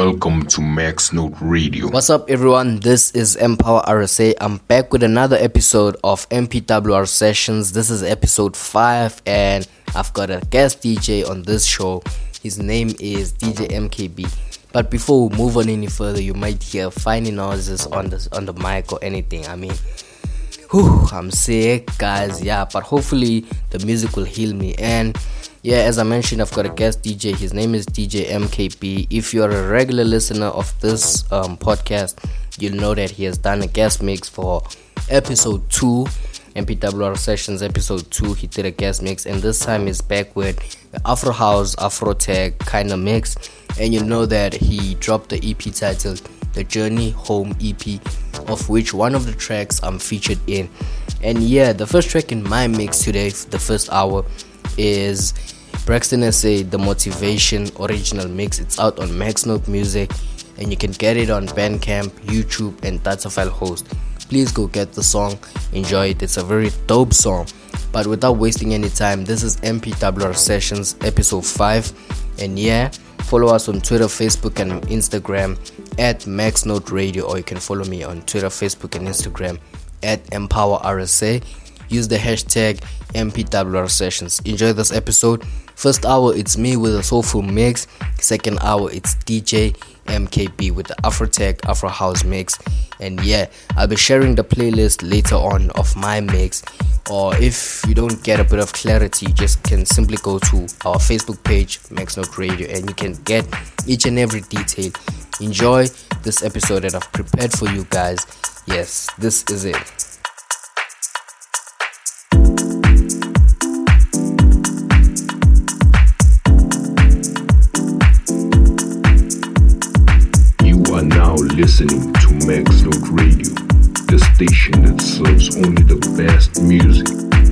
Welcome to Max Note Radio. What's up, everyone? This is Empower RSA. I'm back with another episode of MPWR Sessions. This is episode 5, and I've got a guest DJ on this show. His name is DJ MKB. But before we move on any further, you might hear funny noises on the on the mic or anything. I mean, whew, I'm sick, guys. Yeah, but hopefully the music will heal me. And yeah, as I mentioned, I've got a guest DJ. His name is DJ MKB. If you're a regular listener of this um, podcast, you'll know that he has done a guest mix for episode 2, MPWR Sessions episode 2. He did a guest mix, and this time he's back with Afro House, Afro Tech kind of mix. And you know that he dropped the EP titled The Journey Home EP, of which one of the tracks I'm featured in. And yeah, the first track in my mix today, is the first hour, is Braxton SA The Motivation original mix. It's out on Maxnote Music and you can get it on Bandcamp, YouTube, and Datafile host. Please go get the song, enjoy it. It's a very dope song. But without wasting any time, this is MPWR Sessions episode 5. And yeah, follow us on Twitter, Facebook, and Instagram at MaxNote Radio, or you can follow me on Twitter, Facebook, and Instagram at EmpowerRSA. Use the hashtag MPWR Sessions. Enjoy this episode. First hour, it's me with a soulful mix. Second hour, it's DJ MKB with the Afrotech Afro House mix. And yeah, I'll be sharing the playlist later on of my mix. Or if you don't get a bit of clarity, you just can simply go to our Facebook page, Max Note Radio, and you can get each and every detail. Enjoy this episode that I've prepared for you guys. Yes, this is it. Listening to Max Radio, the station that serves only the best music.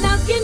now give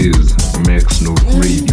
is Max Note Radio.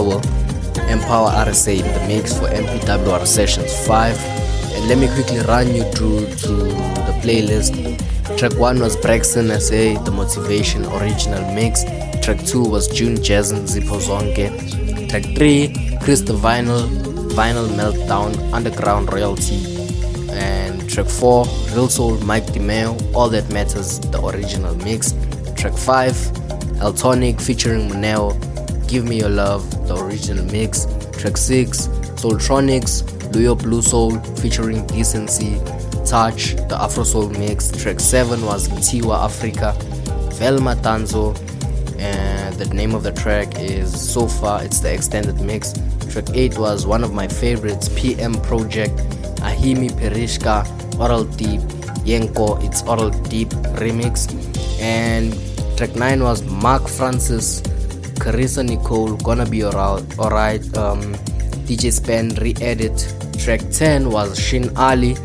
Empower RSA in the mix for MPWR Sessions 5. And let me quickly run you through to the playlist. Track 1 was Braxton SA, The Motivation Original Mix. Track 2 was June Jason Zippo Zonke. Track 3, Chris the Vinyl, Vinyl Meltdown, Underground Royalty. And track 4, Real Soul Mike DeMeo, All That Matters, the original mix. Track 5, Eltonic featuring Moneo, Give Me Your Love, the original mix. Track 6, Soultronics, Luyo Blue Soul featuring Decency, Touch, the Afro Soul mix. Track 7 was Tiwa Africa, Velma Tanzo, and the name of the track is So Far, it's the extended mix. Track 8 was one of my favorites, PM Project, Ahimi Perishka, Oral Deep, Yenko, it's Oral Deep remix. And track 9 was Mark Francis, Carissa Nicole, Gonna Be around Alright, um, DJ Span re-edit. Track 10 was Shin Ali,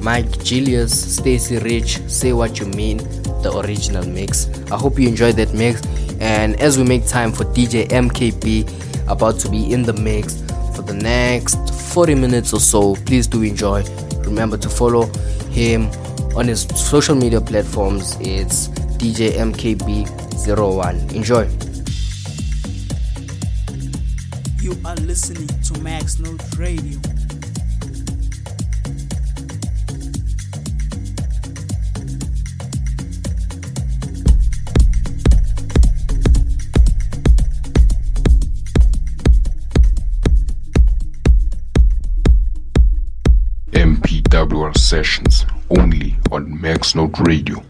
Mike Julius, Stacy Rich, Say What You Mean, the original mix. I hope you enjoyed that mix. And as we make time for DJ MKB, about to be in the mix for the next 40 minutes or so, please do enjoy. Remember to follow him on his social media platforms. It's DJ MKB01. Enjoy. Are listening to Max Note Radio. MPWR sessions only on Max Note Radio.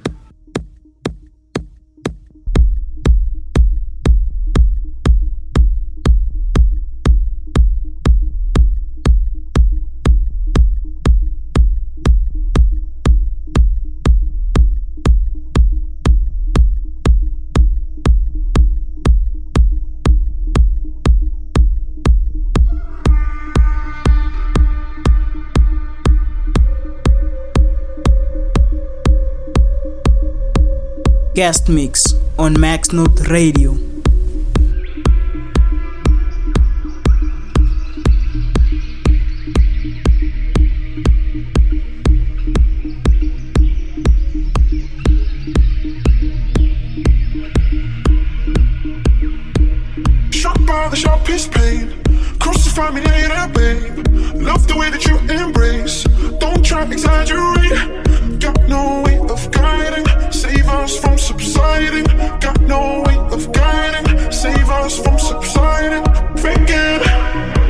Guest mix on Max Note Radio. Shocked by the sharpest pain. Crucify me later, babe. Love the way that you embrace. Don't try to exaggerate. No way of guiding. Save us from subsiding. Got no way of guiding. Save us from subsiding. Fake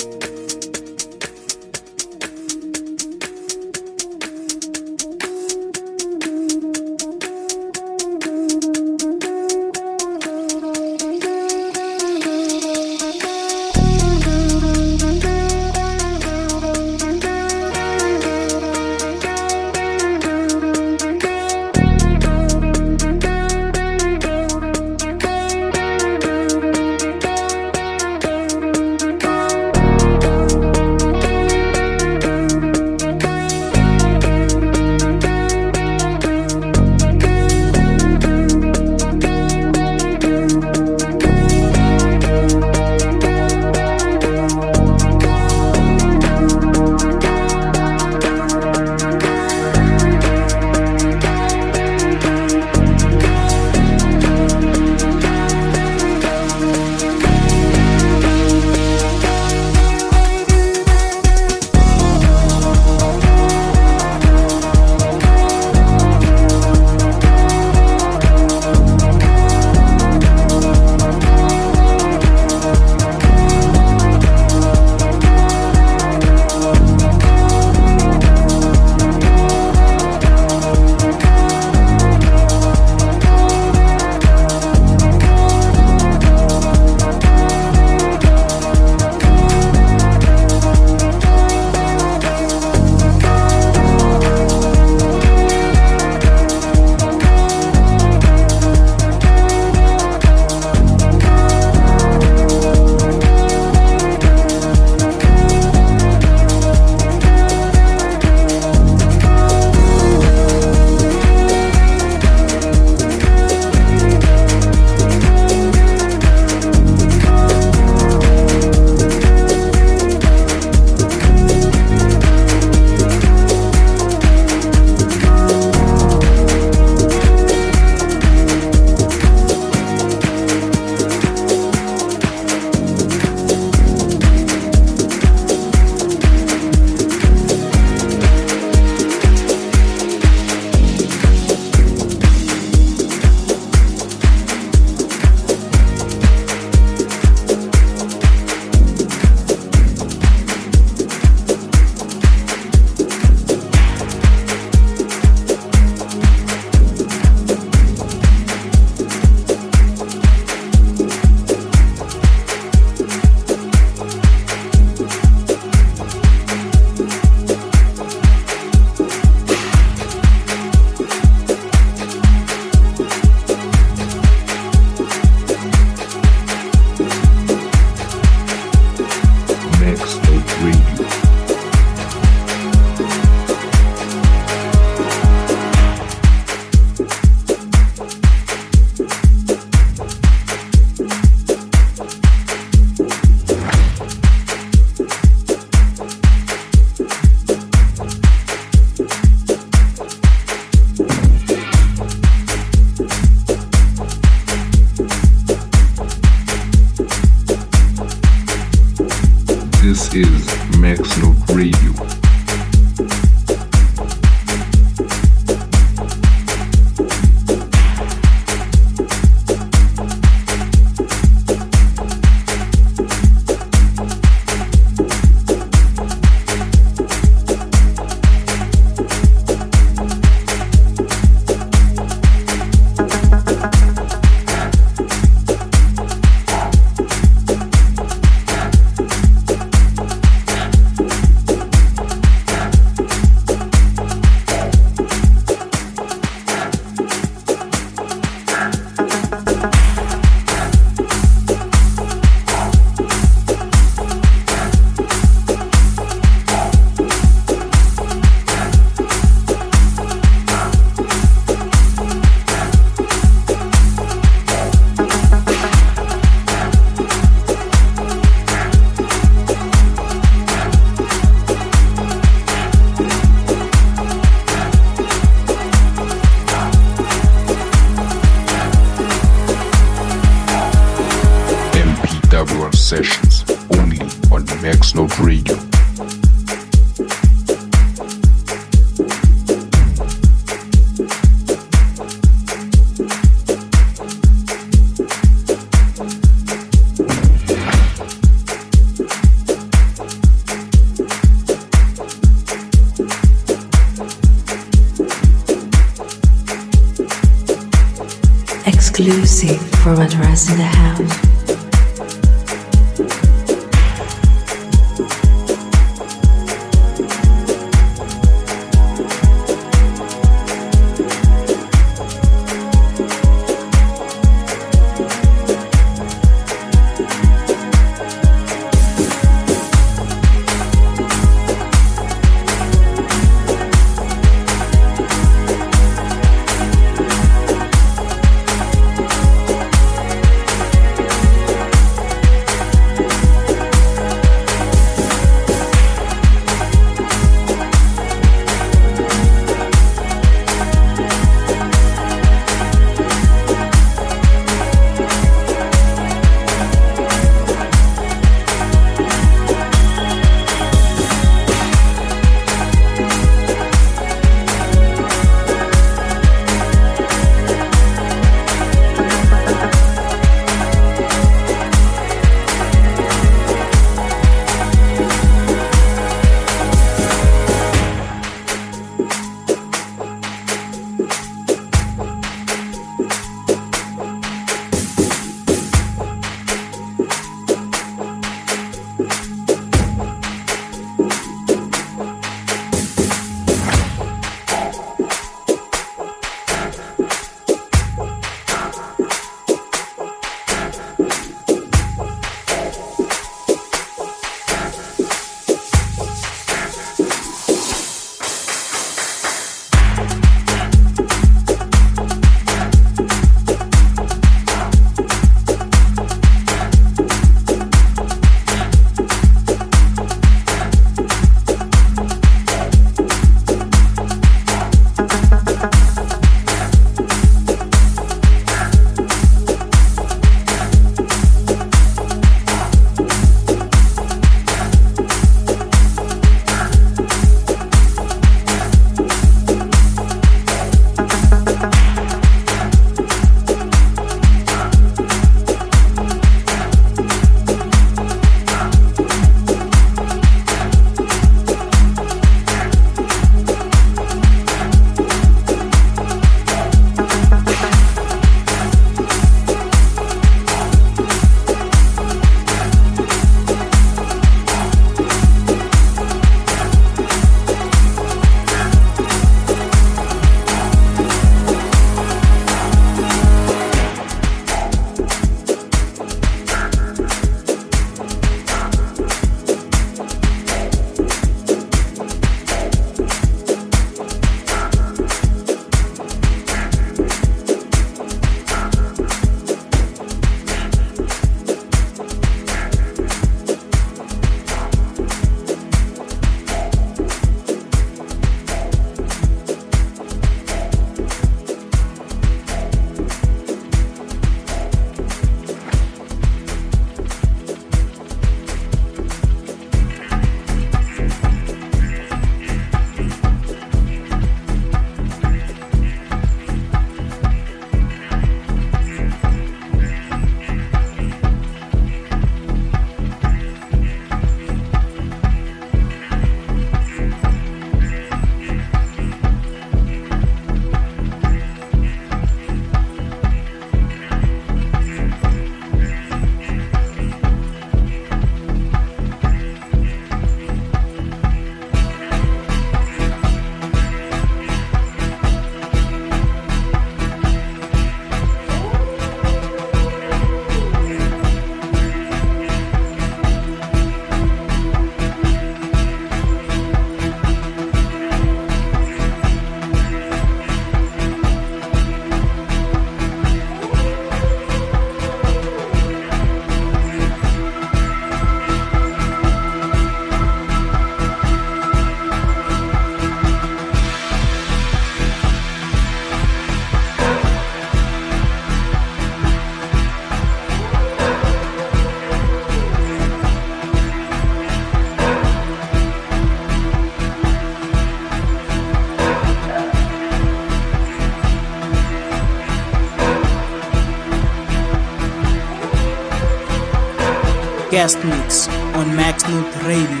Guest Mix on Max Note Radio.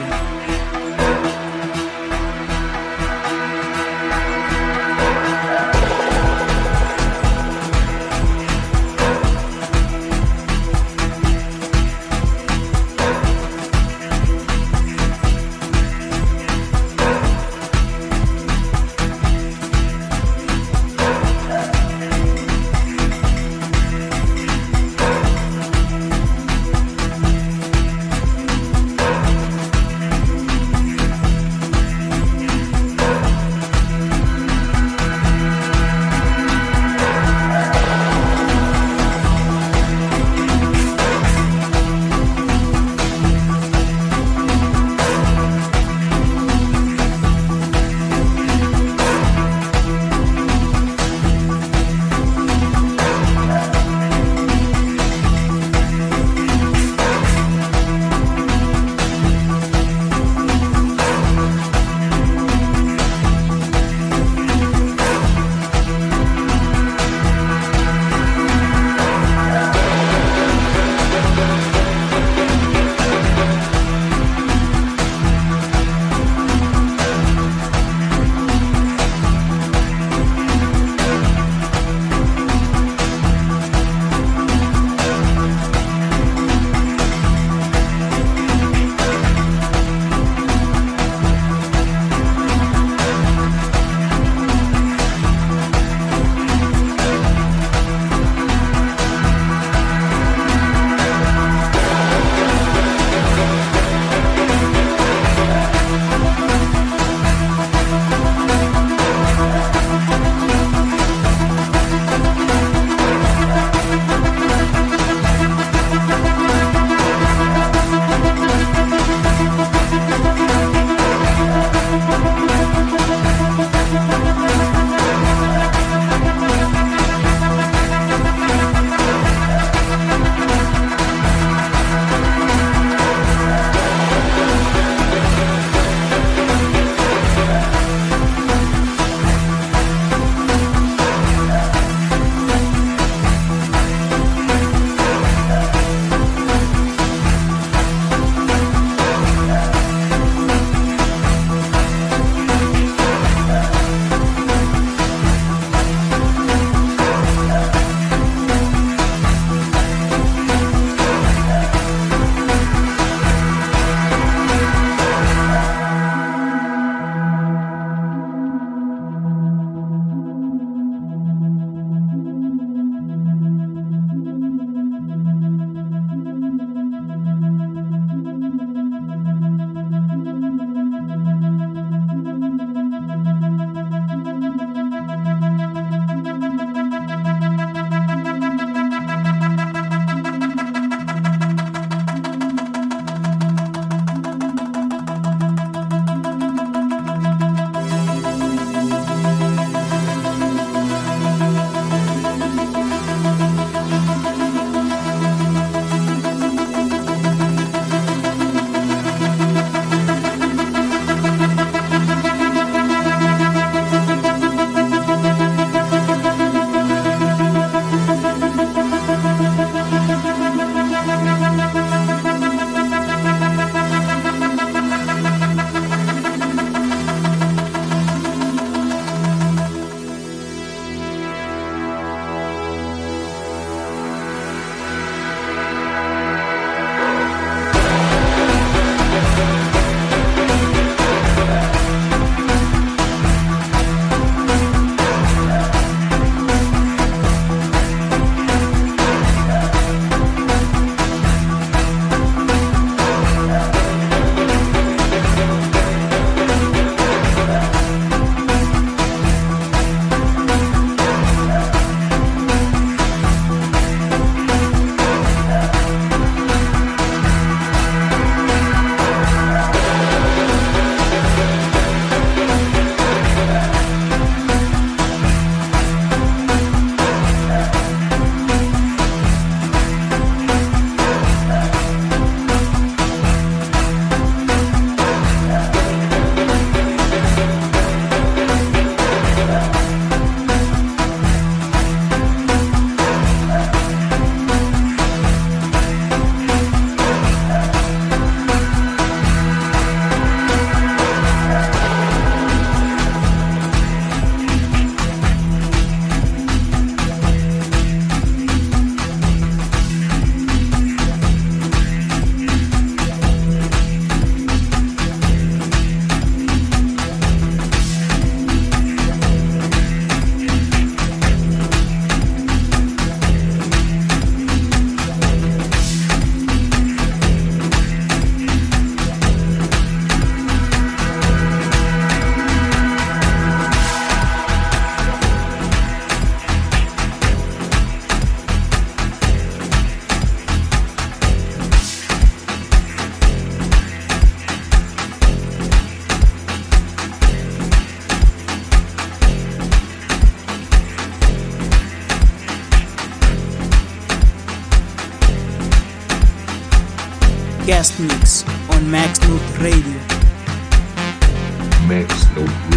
Mix on Max Note Radio. Max Note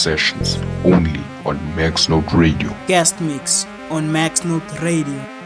sessions only on Max Note Radio. Guest mix on Max Note Radio.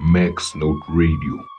Max Note Radio.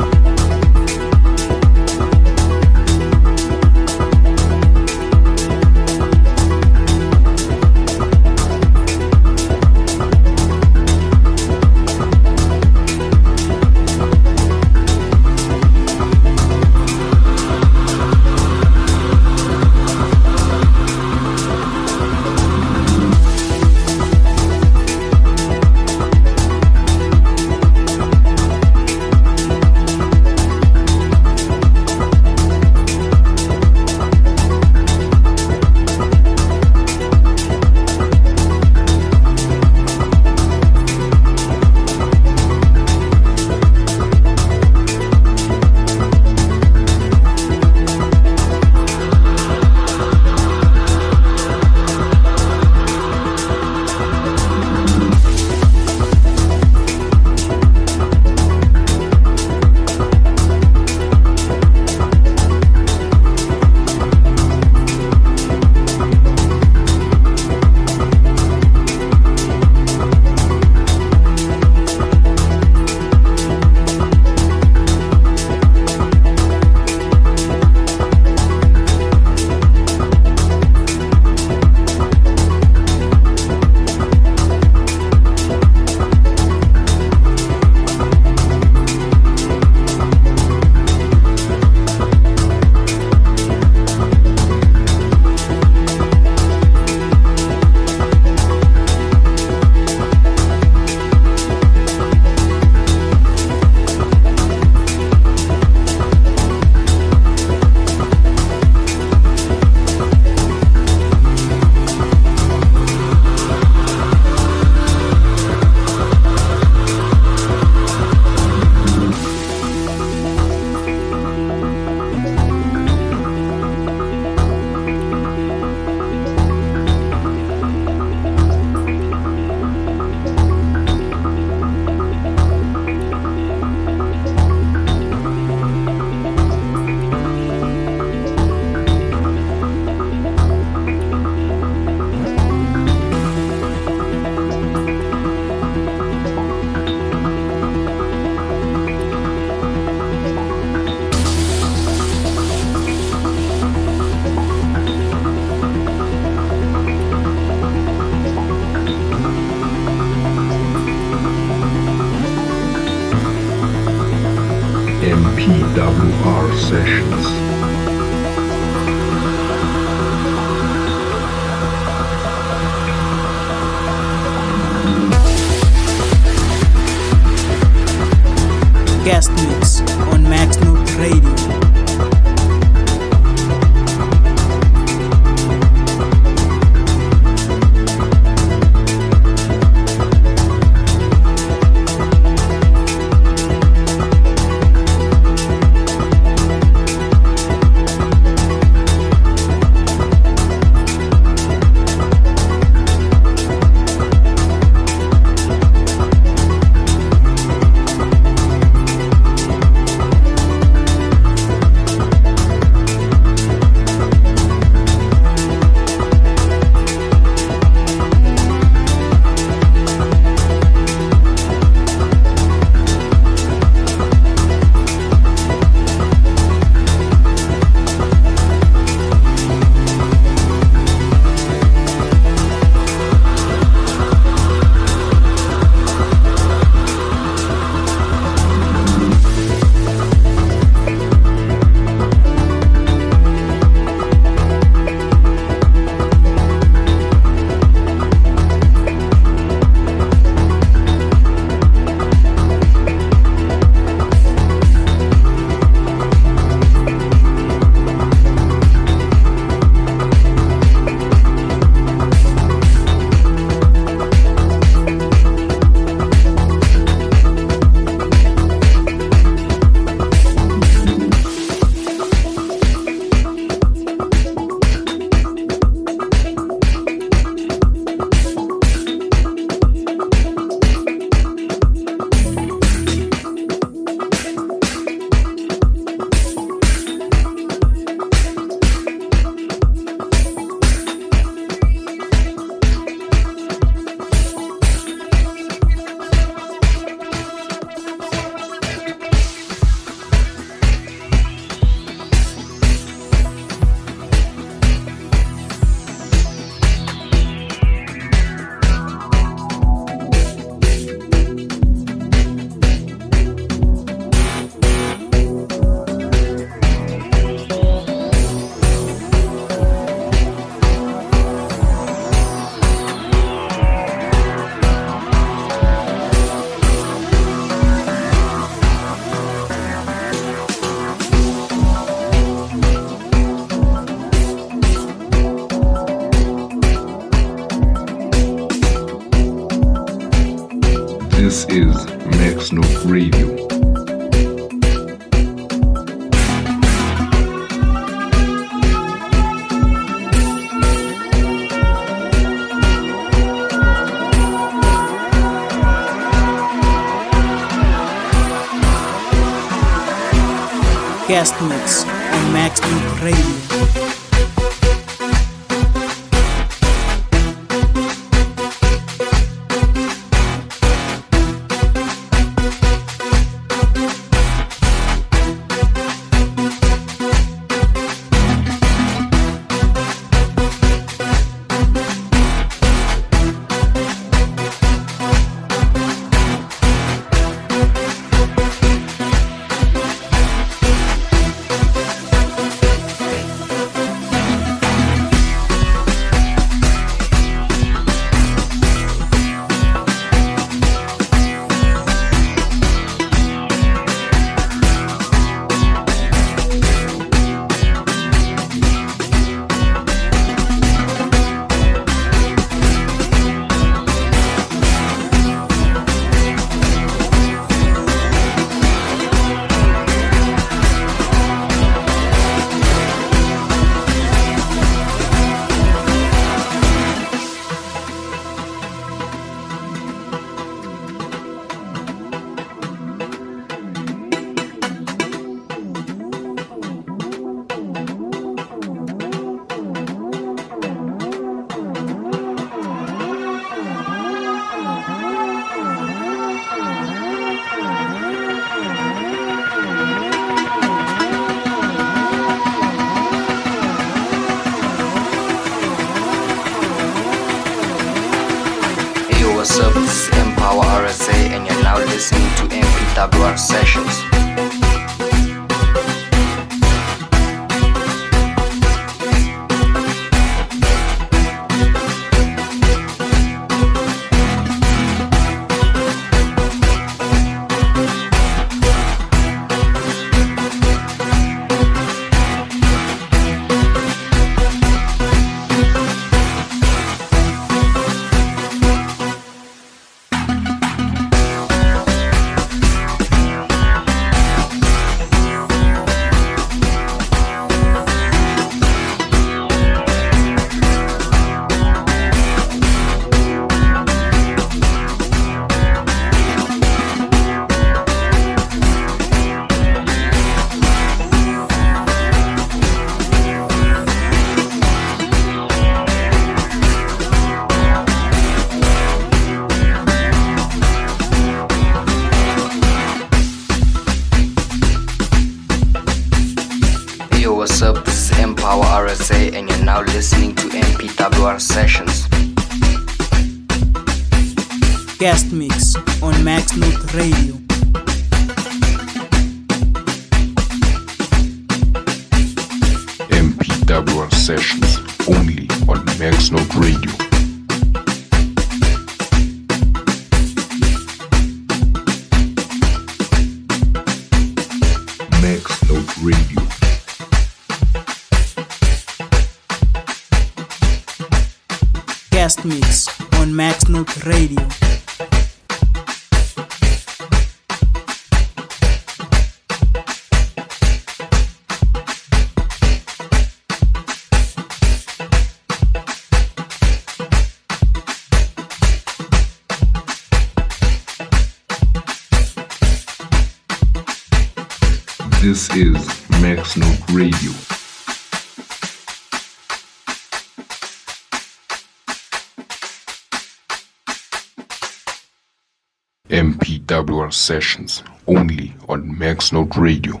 Sessions only on Max Note Radio.